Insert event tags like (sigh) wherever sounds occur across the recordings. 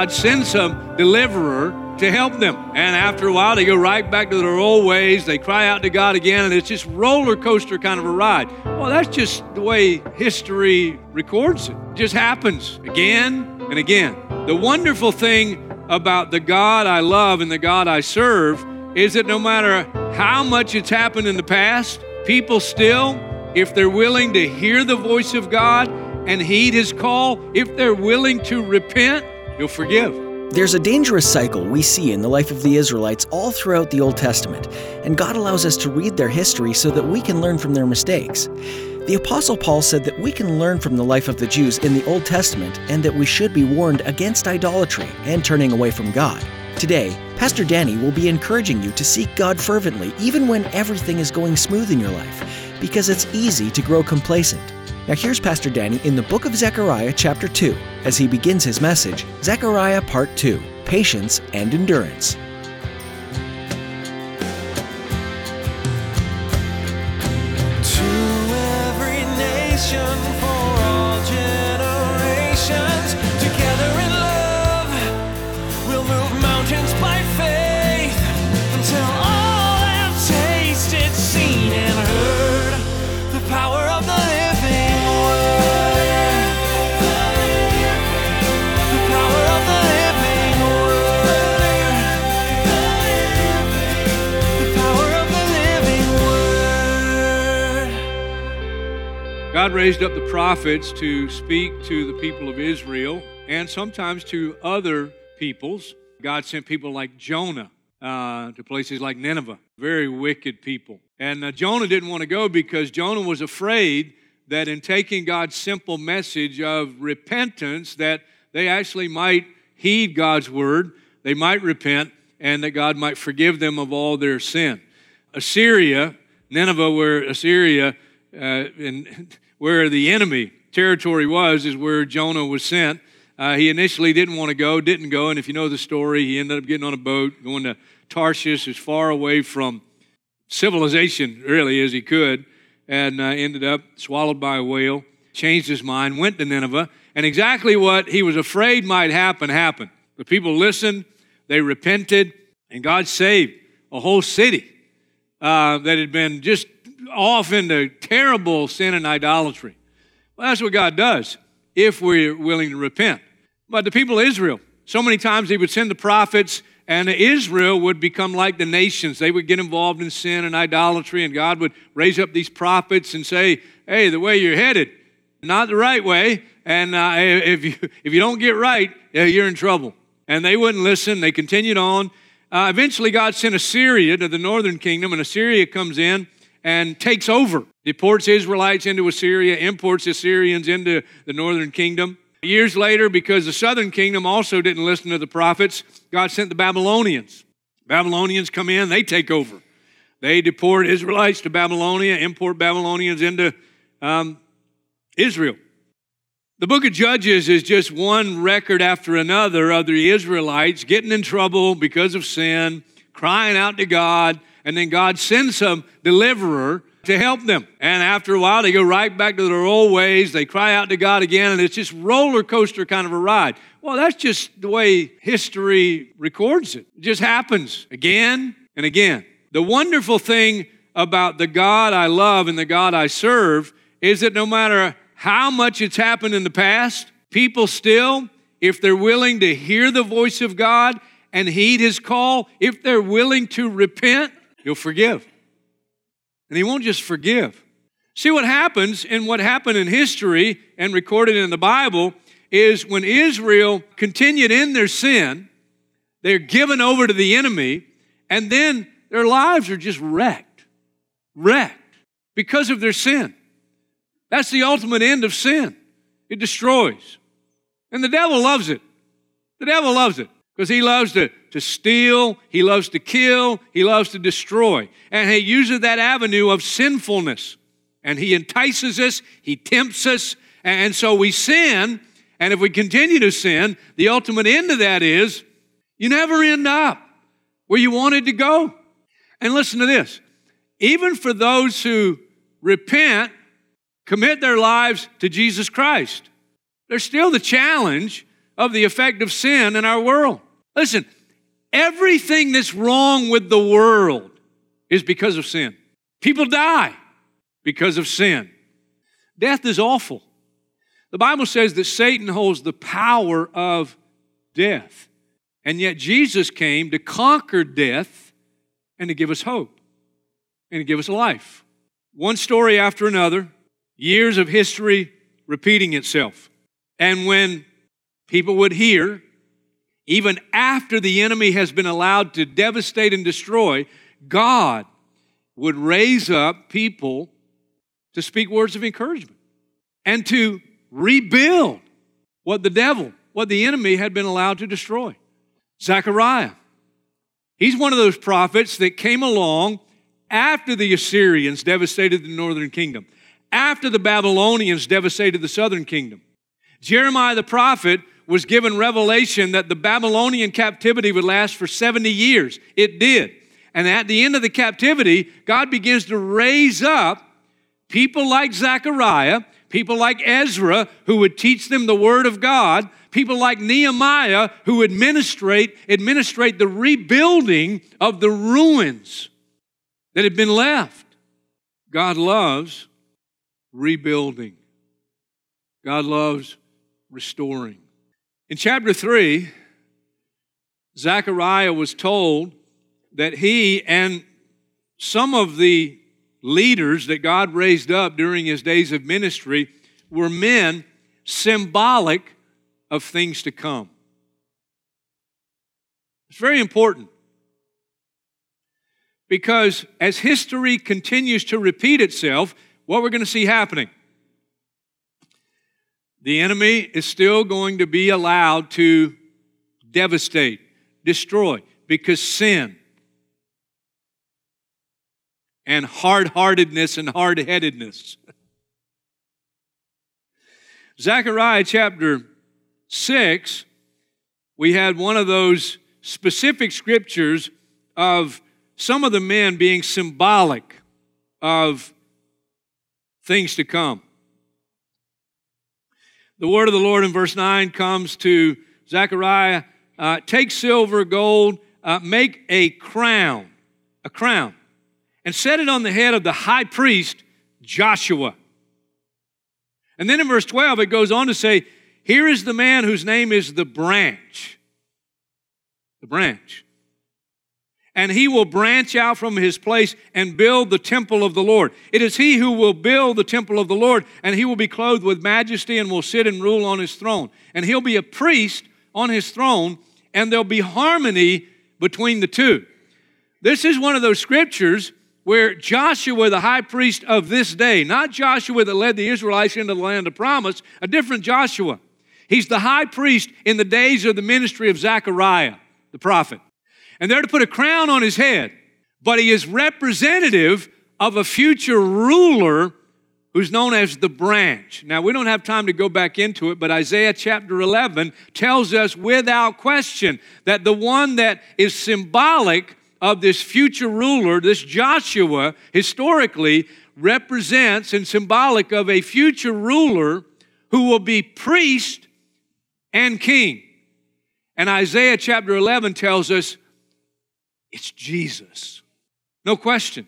God sends some deliverer to help them. And after a while, they go right back to their old ways. They cry out to God again, and it's just roller coaster kind of a ride. Well, that's just the way history records it. It just happens again and again. The wonderful thing about the God I love and the God I serve is that no matter how much it's happened in the past, people still, if they're willing to hear the voice of God and heed his call, if they're willing to repent, he'll forgive. There's a dangerous cycle we see in the life of the Israelites all throughout the Old Testament, and God allows us to read their history so that we can learn from their mistakes. The Apostle Paul said that we can learn from the life of the Jews in the Old Testament and that we should be warned against idolatry and turning away from God. Today, Pastor Danny will be encouraging you to seek God fervently even when everything is going smooth in your life, because it's easy to grow complacent. Now, here's Pastor Danny in the book of Zechariah, chapter 2, as he begins his message Zechariah, part 2 Patience and Endurance. God raised up the prophets to speak to the people of Israel and sometimes to other peoples. God sent people like Jonah uh, to places like Nineveh, very wicked people. And uh, Jonah didn't want to go because Jonah was afraid that in taking God's simple message of repentance, that they actually might heed God's word, they might repent, and that God might forgive them of all their sin. Assyria, Nineveh, where Assyria uh, and (laughs) where the enemy territory was, is where Jonah was sent. Uh, he initially didn't want to go, didn't go, and if you know the story, he ended up getting on a boat, going to Tarshish, as far away from civilization, really, as he could, and uh, ended up swallowed by a whale. Changed his mind, went to Nineveh, and exactly what he was afraid might happen happened. The people listened, they repented, and God saved a whole city uh, that had been just off into terrible sin and idolatry. Well, that's what God does if we're willing to repent. But the people of Israel, so many times He would send the prophets, and Israel would become like the nations. They would get involved in sin and idolatry, and God would raise up these prophets and say, Hey, the way you're headed, not the right way, and uh, (laughs) if, you, if you don't get right, you're in trouble. And they wouldn't listen, they continued on. Uh, eventually, God sent Assyria to the northern kingdom, and Assyria comes in and takes over, deports Israelites into Assyria, imports Assyrians into the northern kingdom. Years later, because the southern kingdom also didn't listen to the prophets, God sent the Babylonians. Babylonians come in, they take over. They deport Israelites to Babylonia, import Babylonians into um, Israel. The book of Judges is just one record after another of the Israelites getting in trouble because of sin, crying out to God, and then God sends some deliverer to help them. And after a while, they go right back to their old ways. They cry out to God again, and it's just roller coaster kind of a ride. Well, that's just the way history records it. It just happens again and again. The wonderful thing about the God I love and the God I serve is that no matter how much it's happened in the past, people still, if they're willing to hear the voice of God and heed his call, if they're willing to repent, he'll forgive. And he won't just forgive. See what happens and what happened in history and recorded in the Bible is when Israel continued in their sin, they're given over to the enemy, and then their lives are just wrecked. Wrecked because of their sin. That's the ultimate end of sin. It destroys. And the devil loves it. The devil loves it. Because he loves to, to steal, he loves to kill, he loves to destroy. And he uses that avenue of sinfulness. And he entices us, he tempts us, and so we sin. And if we continue to sin, the ultimate end of that is you never end up where you wanted to go. And listen to this even for those who repent, commit their lives to Jesus Christ, there's still the challenge of the effect of sin in our world. Listen, everything that's wrong with the world is because of sin. People die because of sin. Death is awful. The Bible says that Satan holds the power of death. And yet Jesus came to conquer death and to give us hope and to give us life. One story after another, years of history repeating itself. And when people would hear, even after the enemy has been allowed to devastate and destroy, God would raise up people to speak words of encouragement and to rebuild what the devil, what the enemy had been allowed to destroy. Zechariah. He's one of those prophets that came along after the Assyrians devastated the northern kingdom, after the Babylonians devastated the southern kingdom. Jeremiah the prophet was given revelation that the Babylonian captivity would last for 70 years. It did. And at the end of the captivity, God begins to raise up people like Zechariah, people like Ezra, who would teach them the Word of God, people like Nehemiah, who would administrate, administrate the rebuilding of the ruins that had been left. God loves rebuilding. God loves restoring. In chapter 3, Zechariah was told that he and some of the leaders that God raised up during his days of ministry were men symbolic of things to come. It's very important because as history continues to repeat itself, what we're going to see happening? The enemy is still going to be allowed to devastate, destroy, because sin and hard heartedness and hard headedness. (laughs) Zechariah chapter 6, we had one of those specific scriptures of some of the men being symbolic of things to come. The word of the Lord in verse 9 comes to Zechariah uh, take silver, gold, uh, make a crown, a crown, and set it on the head of the high priest Joshua. And then in verse 12, it goes on to say, Here is the man whose name is the branch. The branch and he will branch out from his place and build the temple of the Lord. It is he who will build the temple of the Lord, and he will be clothed with majesty and will sit and rule on his throne. And he'll be a priest on his throne, and there'll be harmony between the two. This is one of those scriptures where Joshua, the high priest of this day, not Joshua that led the Israelites into the land of promise, a different Joshua. He's the high priest in the days of the ministry of Zechariah, the prophet and they're to put a crown on his head. But he is representative of a future ruler who's known as the branch. Now, we don't have time to go back into it, but Isaiah chapter 11 tells us without question that the one that is symbolic of this future ruler, this Joshua, historically represents and symbolic of a future ruler who will be priest and king. And Isaiah chapter 11 tells us it's Jesus. No question.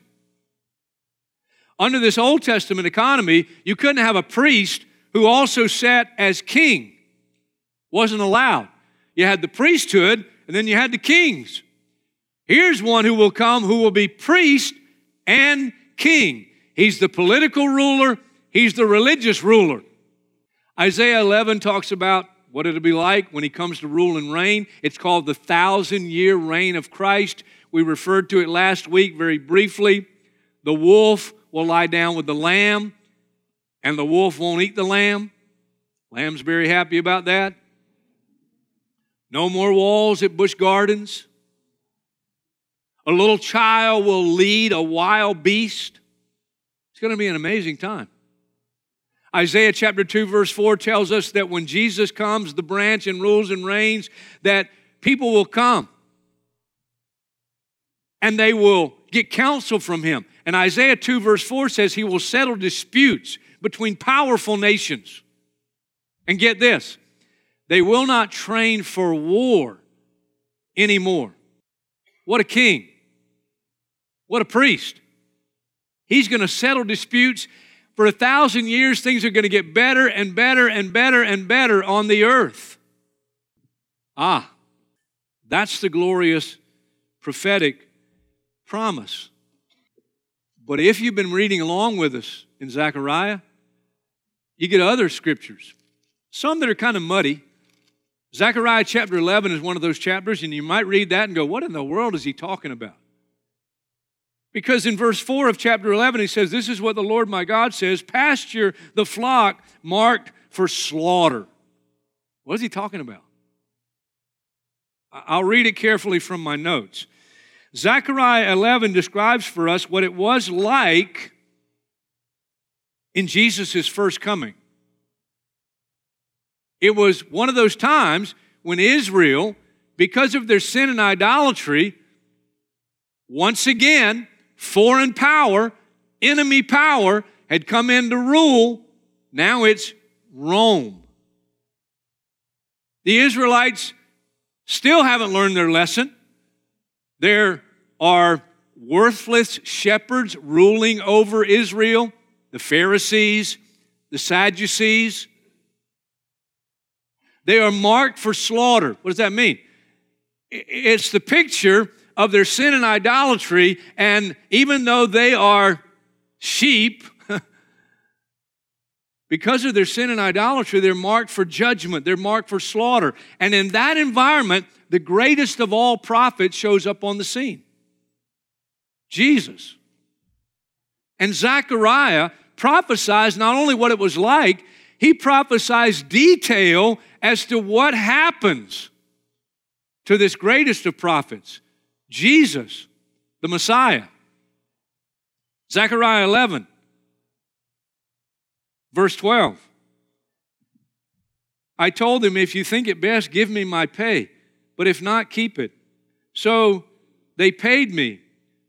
Under this Old Testament economy, you couldn't have a priest who also sat as king. Wasn't allowed. You had the priesthood, and then you had the kings. Here's one who will come who will be priest and king. He's the political ruler, he's the religious ruler. Isaiah 11 talks about what it'll be like when he comes to rule and reign. It's called the thousand year reign of Christ. We referred to it last week very briefly. The wolf will lie down with the lamb, and the wolf won't eat the lamb. Lamb's very happy about that. No more walls at Busch Gardens. A little child will lead a wild beast. It's going to be an amazing time. Isaiah chapter 2, verse 4 tells us that when Jesus comes, the branch and rules and reigns, that people will come and they will get counsel from him. And Isaiah 2, verse 4 says he will settle disputes between powerful nations. And get this they will not train for war anymore. What a king! What a priest! He's going to settle disputes for a thousand years, things are going to get better and better and better and better on the earth. Ah, that's the glorious prophetic promise. But if you've been reading along with us in Zechariah, you get other scriptures, some that are kind of muddy. Zechariah chapter 11 is one of those chapters, and you might read that and go, What in the world is he talking about? Because in verse 4 of chapter 11, he says, This is what the Lord my God says pasture the flock marked for slaughter. What is he talking about? I'll read it carefully from my notes. Zechariah 11 describes for us what it was like in Jesus' first coming. It was one of those times when Israel, because of their sin and idolatry, once again foreign power, enemy power had come in to rule. Now it's Rome. The Israelites still haven't learned their lesson. There are worthless shepherds ruling over Israel, the Pharisees, the Sadducees. They are marked for slaughter. What does that mean? It's the picture of their sin and idolatry, and even though they are sheep, (laughs) because of their sin and idolatry, they're marked for judgment, they're marked for slaughter. And in that environment, the greatest of all prophets shows up on the scene Jesus. And Zechariah prophesies not only what it was like, he prophesies detail as to what happens to this greatest of prophets. Jesus, the Messiah. Zechariah 11, verse 12. I told him, If you think it best, give me my pay, but if not, keep it. So they paid me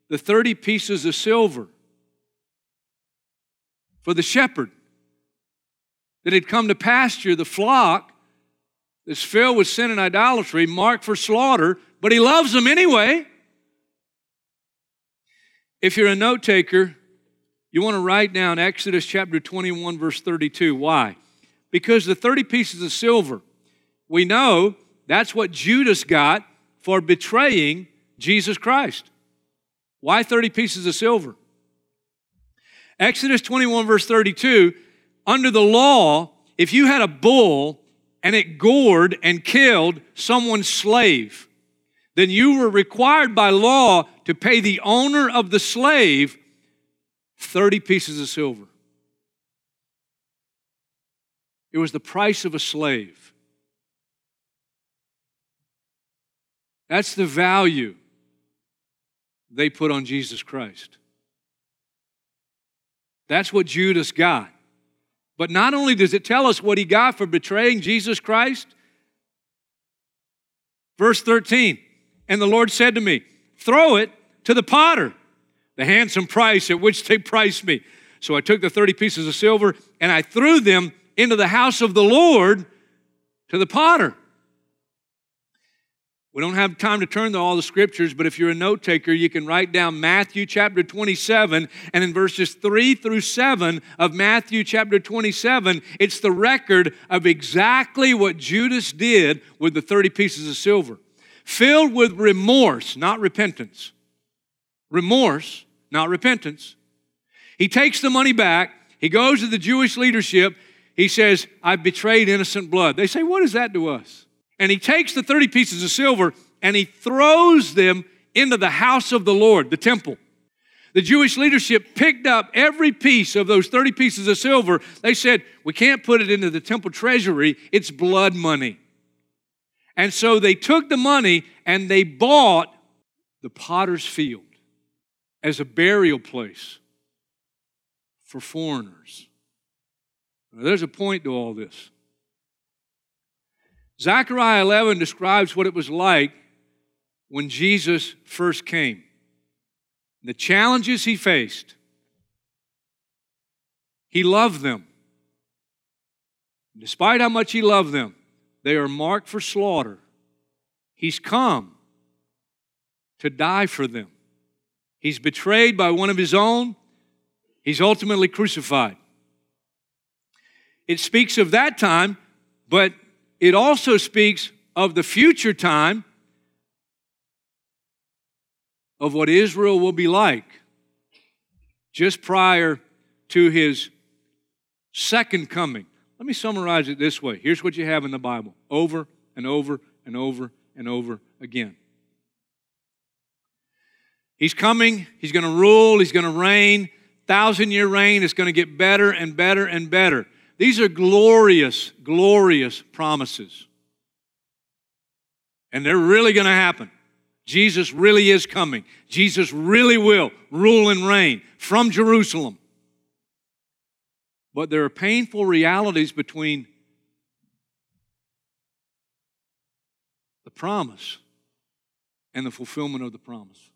the 30 pieces of silver for the shepherd that had come to pasture the flock that's filled with sin and idolatry, marked for slaughter, but he loves them anyway. If you're a note taker, you want to write down Exodus chapter 21, verse 32. Why? Because the 30 pieces of silver, we know that's what Judas got for betraying Jesus Christ. Why 30 pieces of silver? Exodus 21, verse 32 under the law, if you had a bull and it gored and killed someone's slave, then you were required by law to pay the owner of the slave 30 pieces of silver. It was the price of a slave. That's the value they put on Jesus Christ. That's what Judas got. But not only does it tell us what he got for betraying Jesus Christ, verse 13 and the Lord said to me, Throw it to the potter, the handsome price at which they priced me. So I took the 30 pieces of silver and I threw them into the house of the Lord to the potter. We don't have time to turn to all the scriptures, but if you're a note taker, you can write down Matthew chapter 27, and in verses 3 through 7 of Matthew chapter 27, it's the record of exactly what Judas did with the 30 pieces of silver filled with remorse, not repentance. Remorse, not repentance. He takes the money back. He goes to the Jewish leadership. He says, I've betrayed innocent blood. They say, What is that to us? And he takes the 30 pieces of silver and he throws them into the house of the Lord, the temple. The Jewish leadership picked up every piece of those 30 pieces of silver. They said, We can't put it into the temple treasury, it's blood money. And so they took the money and they bought the potter's field as a burial place for foreigners. Now, there's a point to all this. Zechariah 11 describes what it was like when Jesus first came, the challenges he faced. He loved them. Despite how much he loved them, they are marked for slaughter. He's come to die for them. He's betrayed by one of his own. He's ultimately crucified. It speaks of that time, but it also speaks of the future time of what Israel will be like just prior to his second coming. Let me summarize it this way. Here's what you have in the Bible over and over and over and over again. He's coming, he's going to rule, he's going to reign. Thousand year reign is going to get better and better and better. These are glorious, glorious promises. And they're really going to happen. Jesus really is coming. Jesus really will rule and reign from Jerusalem. But there are painful realities between the promise and the fulfillment of the promise.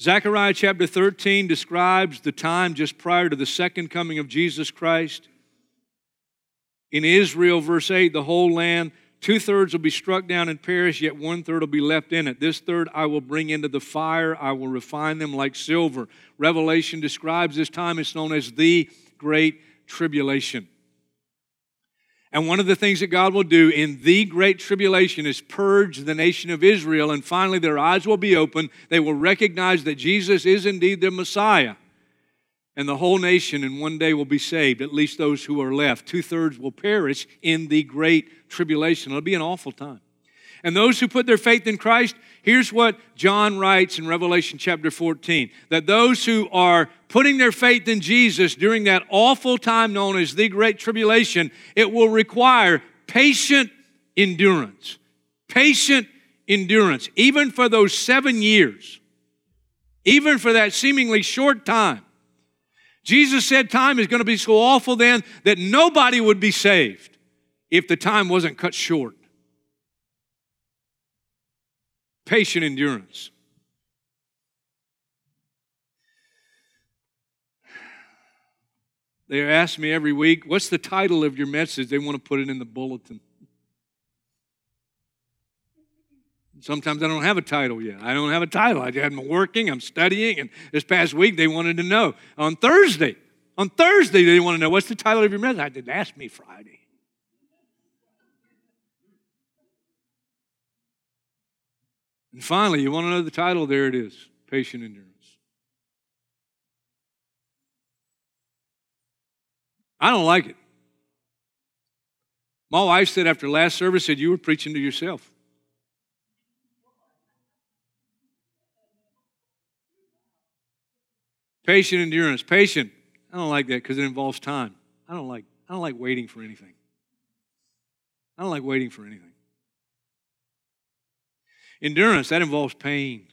Zechariah chapter 13 describes the time just prior to the second coming of Jesus Christ. In Israel, verse 8, the whole land, two thirds will be struck down and perish, yet one third will be left in it. This third I will bring into the fire, I will refine them like silver. Revelation describes this time, it's known as the Great Tribulation. And one of the things that God will do in the great tribulation is purge the nation of Israel, and finally their eyes will be open. They will recognize that Jesus is indeed their Messiah. And the whole nation in one day will be saved, at least those who are left. Two thirds will perish in the great tribulation. It'll be an awful time. And those who put their faith in Christ, here's what John writes in Revelation chapter 14 that those who are putting their faith in Jesus during that awful time known as the Great Tribulation, it will require patient endurance. Patient endurance, even for those seven years, even for that seemingly short time. Jesus said time is going to be so awful then that nobody would be saved if the time wasn't cut short patient endurance. They ask me every week, what's the title of your message? They want to put it in the bulletin. Sometimes I don't have a title yet. I don't have a title. I'm working, I'm studying, and this past week they wanted to know. On Thursday, on Thursday they want to know, what's the title of your message? I didn't ask me Friday. And finally, you want to know the title? There it is Patient Endurance. I don't like it. My wife said after last service, said, You were preaching to yourself. Patient endurance. Patient. I don't like that because it involves time. I don't like I don't like waiting for anything. I don't like waiting for anything. Endurance, that involves pain.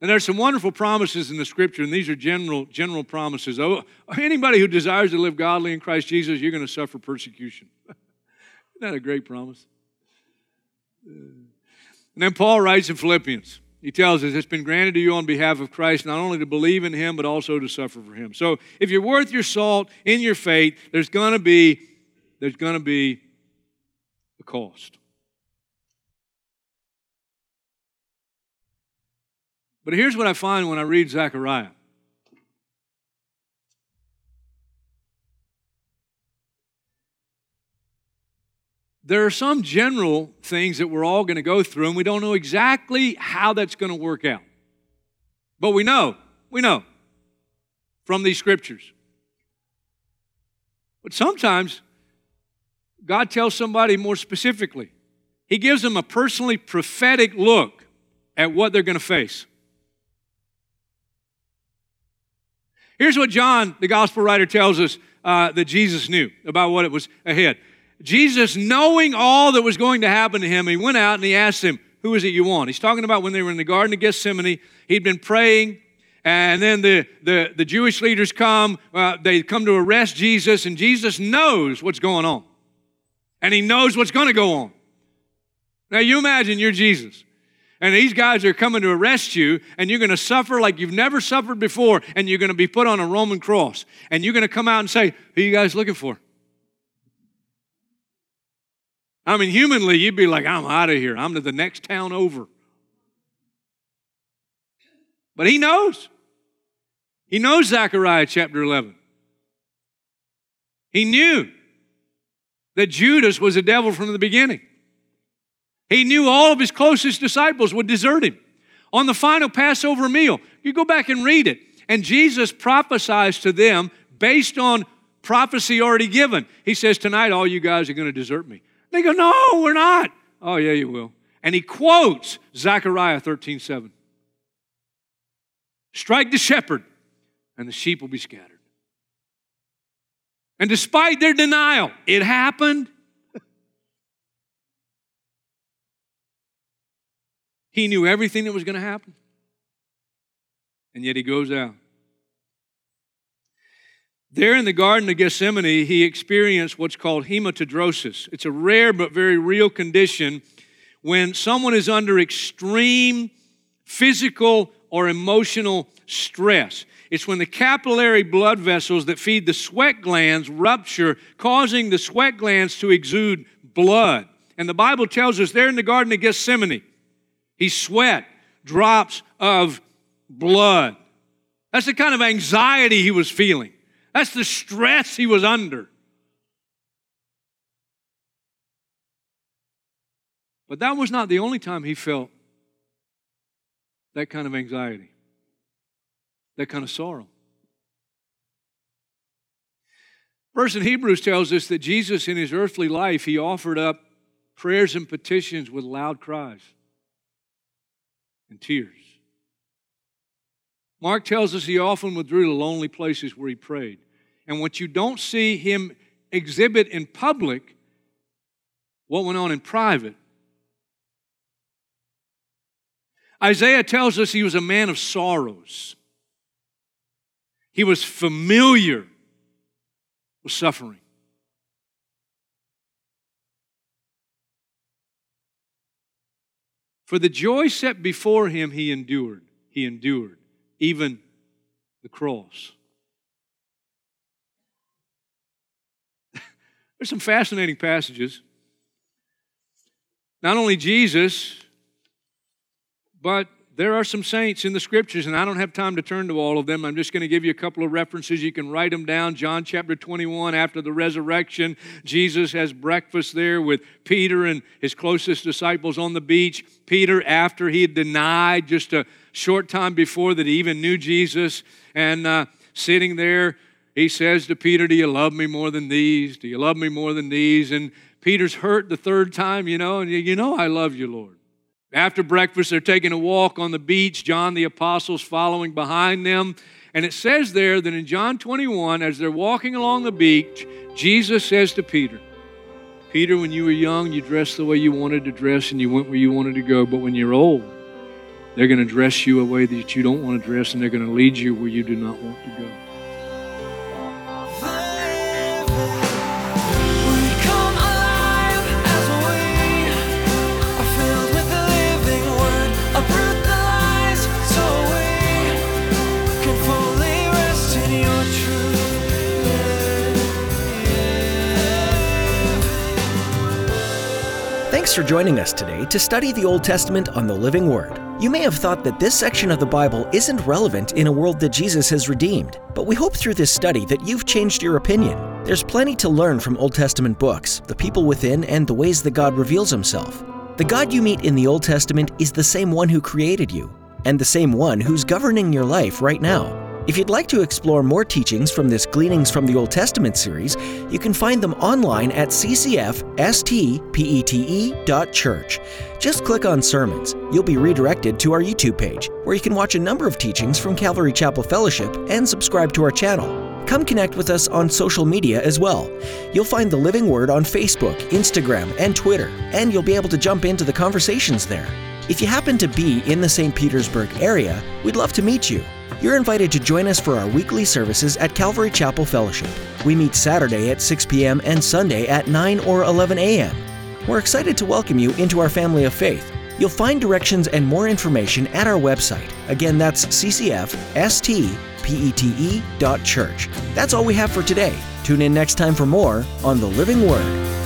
And there's some wonderful promises in the scripture, and these are general, general promises. Oh, anybody who desires to live godly in Christ Jesus, you're going to suffer persecution. (laughs) Isn't that a great promise? And then Paul writes in Philippians, he tells us it's been granted to you on behalf of Christ not only to believe in him, but also to suffer for him. So if you're worth your salt in your faith, there's going to be, there's going to be a cost. But here's what I find when I read Zechariah. There are some general things that we're all going to go through, and we don't know exactly how that's going to work out. But we know, we know from these scriptures. But sometimes God tells somebody more specifically. He gives them a personally prophetic look at what they're going to face. Here's what John, the gospel writer, tells us uh, that Jesus knew about what it was ahead. Jesus, knowing all that was going to happen to him, he went out and he asked him, Who is it you want? He's talking about when they were in the Garden of Gethsemane. He'd been praying, and then the, the, the Jewish leaders come. Uh, they come to arrest Jesus, and Jesus knows what's going on. And he knows what's going to go on. Now, you imagine you're Jesus. And these guys are coming to arrest you, and you're going to suffer like you've never suffered before, and you're going to be put on a Roman cross. And you're going to come out and say, Who are you guys looking for? I mean, humanly, you'd be like, I'm out of here. I'm to the next town over. But he knows. He knows Zechariah chapter 11. He knew that Judas was a devil from the beginning. He knew all of his closest disciples would desert him. On the final Passover meal, you go back and read it, and Jesus prophesies to them based on prophecy already given. He says, Tonight, all you guys are going to desert me. They go, No, we're not. Oh, yeah, you will. And he quotes Zechariah 13 7. Strike the shepherd, and the sheep will be scattered. And despite their denial, it happened. (laughs) he knew everything that was going to happen. And yet he goes out. There in the Garden of Gethsemane, he experienced what's called hematidrosis. It's a rare but very real condition when someone is under extreme physical or emotional stress. It's when the capillary blood vessels that feed the sweat glands rupture, causing the sweat glands to exude blood. And the Bible tells us there in the Garden of Gethsemane, he sweat drops of blood. That's the kind of anxiety he was feeling. That's the stress he was under. But that was not the only time he felt that kind of anxiety, that kind of sorrow. Verse in Hebrews tells us that Jesus, in his earthly life, he offered up prayers and petitions with loud cries and tears. Mark tells us he often withdrew to lonely places where he prayed. And what you don't see him exhibit in public, what went on in private. Isaiah tells us he was a man of sorrows. He was familiar with suffering. For the joy set before him, he endured. He endured, even the cross. There's some fascinating passages. Not only Jesus, but there are some saints in the scriptures, and I don't have time to turn to all of them. I'm just going to give you a couple of references. You can write them down. John chapter 21, after the resurrection, Jesus has breakfast there with Peter and his closest disciples on the beach. Peter, after he had denied just a short time before that he even knew Jesus, and uh, sitting there, he says to Peter, Do you love me more than these? Do you love me more than these? And Peter's hurt the third time, you know, and you know, I love you, Lord. After breakfast, they're taking a walk on the beach, John the apostles following behind them. And it says there that in John 21, as they're walking along the beach, Jesus says to Peter, Peter, when you were young, you dressed the way you wanted to dress and you went where you wanted to go. But when you're old, they're going to dress you a way that you don't want to dress and they're going to lead you where you do not want to go. For joining us today to study the Old Testament on the Living Word. You may have thought that this section of the Bible isn't relevant in a world that Jesus has redeemed, but we hope through this study that you've changed your opinion. There's plenty to learn from Old Testament books, the people within, and the ways that God reveals himself. The God you meet in the Old Testament is the same one who created you, and the same one who's governing your life right now. If you'd like to explore more teachings from this Gleanings from the Old Testament series, you can find them online at ccfstpete.church. Just click on Sermons. You'll be redirected to our YouTube page, where you can watch a number of teachings from Calvary Chapel Fellowship and subscribe to our channel. Come connect with us on social media as well. You'll find the Living Word on Facebook, Instagram, and Twitter, and you'll be able to jump into the conversations there. If you happen to be in the St. Petersburg area, we'd love to meet you. You're invited to join us for our weekly services at Calvary Chapel Fellowship. We meet Saturday at 6 p.m. and Sunday at 9 or 11 a.m. We're excited to welcome you into our family of faith. You'll find directions and more information at our website. Again, that's ccfstpete.church. That's all we have for today. Tune in next time for more on the Living Word.